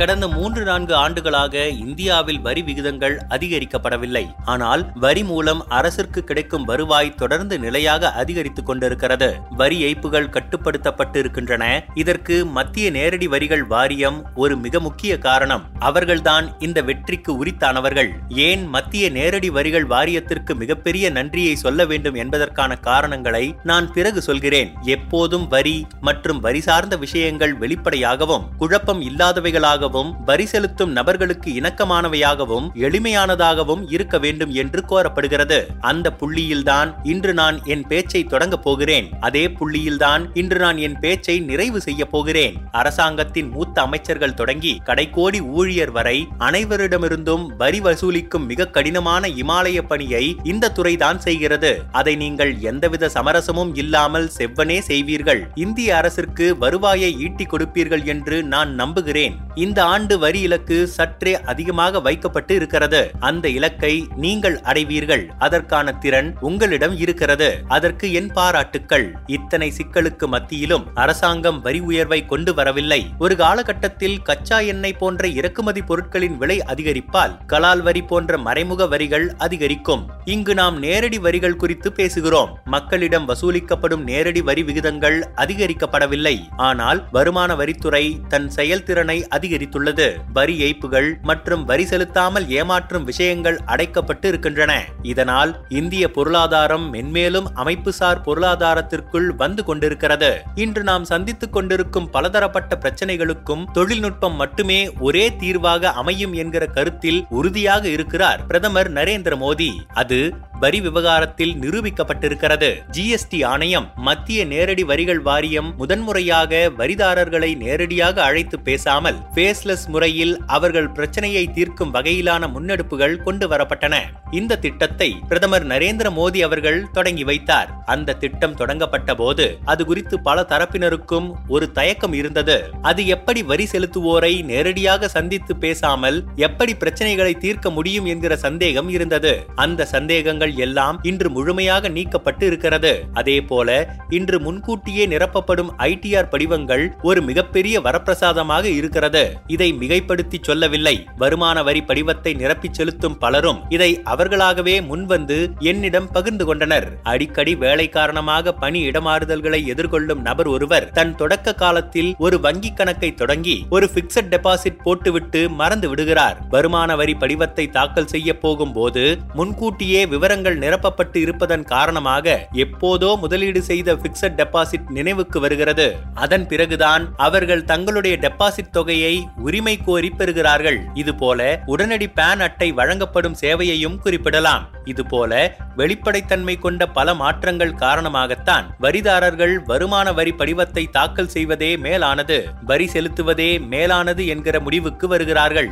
கடந்த மூன்று நான்கு ஆண்டுகளாக இந்தியாவில் வரி விகிதங்கள் அதிகரிக்கப்படவில்லை. ஆனால் வரி மூலம் அரசிற்கு கிடைக்கும் வருவாய் தொடர்ந்து நிலையாக அதிகரித்துக் கொண்டிருக்கிறது. வரி ஏய்ப்புகள் கட்டுப்படுத்தப்பட்டு இருக்கின்றன இதற்கு மத்திய நேரடி வரிகள் வாரியம் ஒரு மிக முக்கிய காரணம். அவர்கள்தான் இந்த வெற்றிக்கு உரித்தானவர்கள். ஏன் மத்திய நேரடி வரிகள் வாரியத்திற்கு மிகப்பெரிய நன்றியை சொல்ல வேண்டும் என்பதற்கான காரணங்களை நான் பிறகு சொல்கிறேன். எப்போதும் வரி மற்றும் வரி சார்ந்த விஷயங்கள் வெளிப்படையாகவும் குழப்பம் இல்லாதவைகளாக இல்லாதவைகளாகவும் வரி செலுத்தும் நபர்களுக்கு இணக்கமானவையாகவும் எளிமையானதாகவும் இருக்க வேண்டும் என்று கோரப்படுகிறது. அந்த புள்ளியில்தான் இன்று நான் என் பேச்சை தொடங்க போகிறேன். அதே புள்ளியில்தான் இன்று நான் என் பேச்சை நிறைவு செய்ய போகிறேன். அரசாங்கத்தின் மூத்த அமைச்சர்கள் தொடங்கி கடைக்கோடி ஊழியர் வரை அனைவரிடமிருந்தும் வரி வசூலிக்கும் மிக கடினமான இமாலய பணியை இந்த துறைதான் செய்கிறது. அதை நீங்கள் எந்தவித சமரசமும் இல்லாமல் செவ்வனே செய்வீர்கள். இந்திய அரசிற்கு வருவாயை ஈட்டிக் கொடுப்பீர்கள் என்று நான் நம்புகிறேன். இந்த ஆண்டு வரி இலக்கு சற்றே அதிகமாக வைக்கப்பட்டு இருக்கிறது. அந்த இலக்கை நீங்கள் அடைவீர்கள். அதற்கான திறன் உங்களிடம் இருக்கிறது. அதற்கு என் பாராட்டுக்கள். இத்தனை சிக்கலுக்கு மத்தியிலும் அரசாங்கம் வரி உயர்வை கொண்டு வரவில்லை. ஒரு காலகட்டத்தில் கச்சா எண்ணெய் போன்ற இறக்குமதி பொருட்களின் விலை அதிகரிப்பால் கலால் வரி போன்ற மறைமுக வரிகள் அதிகரிக்கும். இங்கு நாம் நேரடி வரிகள் குறித்து பேசுகிறோம். மக்களிடம் வசூலிக்கப்படும் நேரடி வரி விகிதங்கள் அதிகரிக்கப்படவில்லை. ஆனால் வருமான வரித்துறை தன் செயல்திறனை அதிகரித்துள்ளது வரி ஏய்ப்புகள் மற்றும் வரி செலுத்தாமல் ஏமாற்றும் விஷயங்கள் அடைக்கப்பட்டு இருக்கின்றன இதனால் இந்திய பொருளாதாரம் மென்மேலும் அமைப்புசார் பொருளாதாரத்திற்குள் வந்து கொண்டிருக்கிறது. இன்று நாம் சந்தித்துக் கொண்டிருக்கும் பலதரப்பட்ட பிரச்சனைகளுக்கும் தொழில்நுட்பம் மட்டுமே ஒரே தீர்வாக அமையும் என்கிற கருத்தில் உறுதியாக இருக்கிறார் பிரதமர் நரேந்திர மோடி. அது வரி விவகாரத்தில் நிரூபிக்கப்பட்டிருக்கிறது. ஜிஎஸ்டி ஆணையம் மத்திய நேரடி வரிகள் வாரியம் முதன்முறையாக வரிதாரர்களை நேரடியாக அழைத்து பேசாமல் பேஸ்லெஸ் முறையில் அவர்கள் பிரச்சனையை தீர்க்கும் வகையிலான முன்னெடுப்புகள் கொண்டு வரப்பட்டன. இந்த திட்டத்தை பிரதமர் நரேந்திர மோடி அவர்கள் தொடங்கி வைத்தார். அந்த திட்டம் தொடங்கப்பட்ட போது அது குறித்து பல தரப்பினருக்கும் ஒரு தயக்கம் இருந்தது. அது எப்படி வரி செலுத்துவோரை நேரடியாக சந்தித்து பேசாமல் எப்படி பிரச்சனைகளை தீர்க்க முடியும் என்கிற சந்தேகம் இருந்தது. அந்த சந்தேகங்கள் எல்லாம் இன்று முழுமையாக நீக்கப்பட்டு இருக்கிறது. அதே போல இன்று முன்கூட்டியே நிரப்பப்படும் ஐடிஆர் படிவங்கள் ஒரு மிகப்பெரிய வரப்பிரசாதமாக இருக்கிறது. இதை மிகைப்படுத்தி சொல்லவில்லை. வருமான வரி படிவத்தை நிரப்பி செலுத்தும் பலரும் இதை அவர்களாகவே முன்வந்து என்னிடம் பகிர்ந்து கொண்டனர். அடிக்கடி வேலை காரணமாக பணி இடமாறுதல்களை எதிர்கொள்ளும் நபர் ஒருவர் தன் தொடக்க காலத்தில் ஒரு வங்கி கணக்கை தொடங்கி ஒரு பிக்சட் டெபாசிட் போட்டுவிட்டு மறந்து விடுகிறார். வருமான வரி படிவத்தை தாக்கல் செய்ய போகும் போது முன்கூட்டியே விவரங்கள் நிரப்பப்பட்டு இருப்பதன் காரணமாக எப்போதோ முதலீடு செய்த பிக்சட் டெபாசிட் நினைவுக்கு வருகிறது. அதன் பிறகுதான் அவர்கள் தங்களுடைய டெபாசிட் தொகையை உரிமை கோரி பெறுகிறார்கள். இதுபோல உடனடி பேன் அட்டை வழங்கப்படும் சேவையையும் குறிப்பிடலாம். இதுபோல வெளிப்படைத்தன்மை கொண்ட பல மாற்றங்கள் காரணமாகத்தான் வரிதாரர்கள் வருமான வரி படிவத்தை தாக்கல் செய்வதே மேலானது. வரி செலுத்துவதே மேலானது என்கிற முடிவுக்கு வருகிறார்கள்.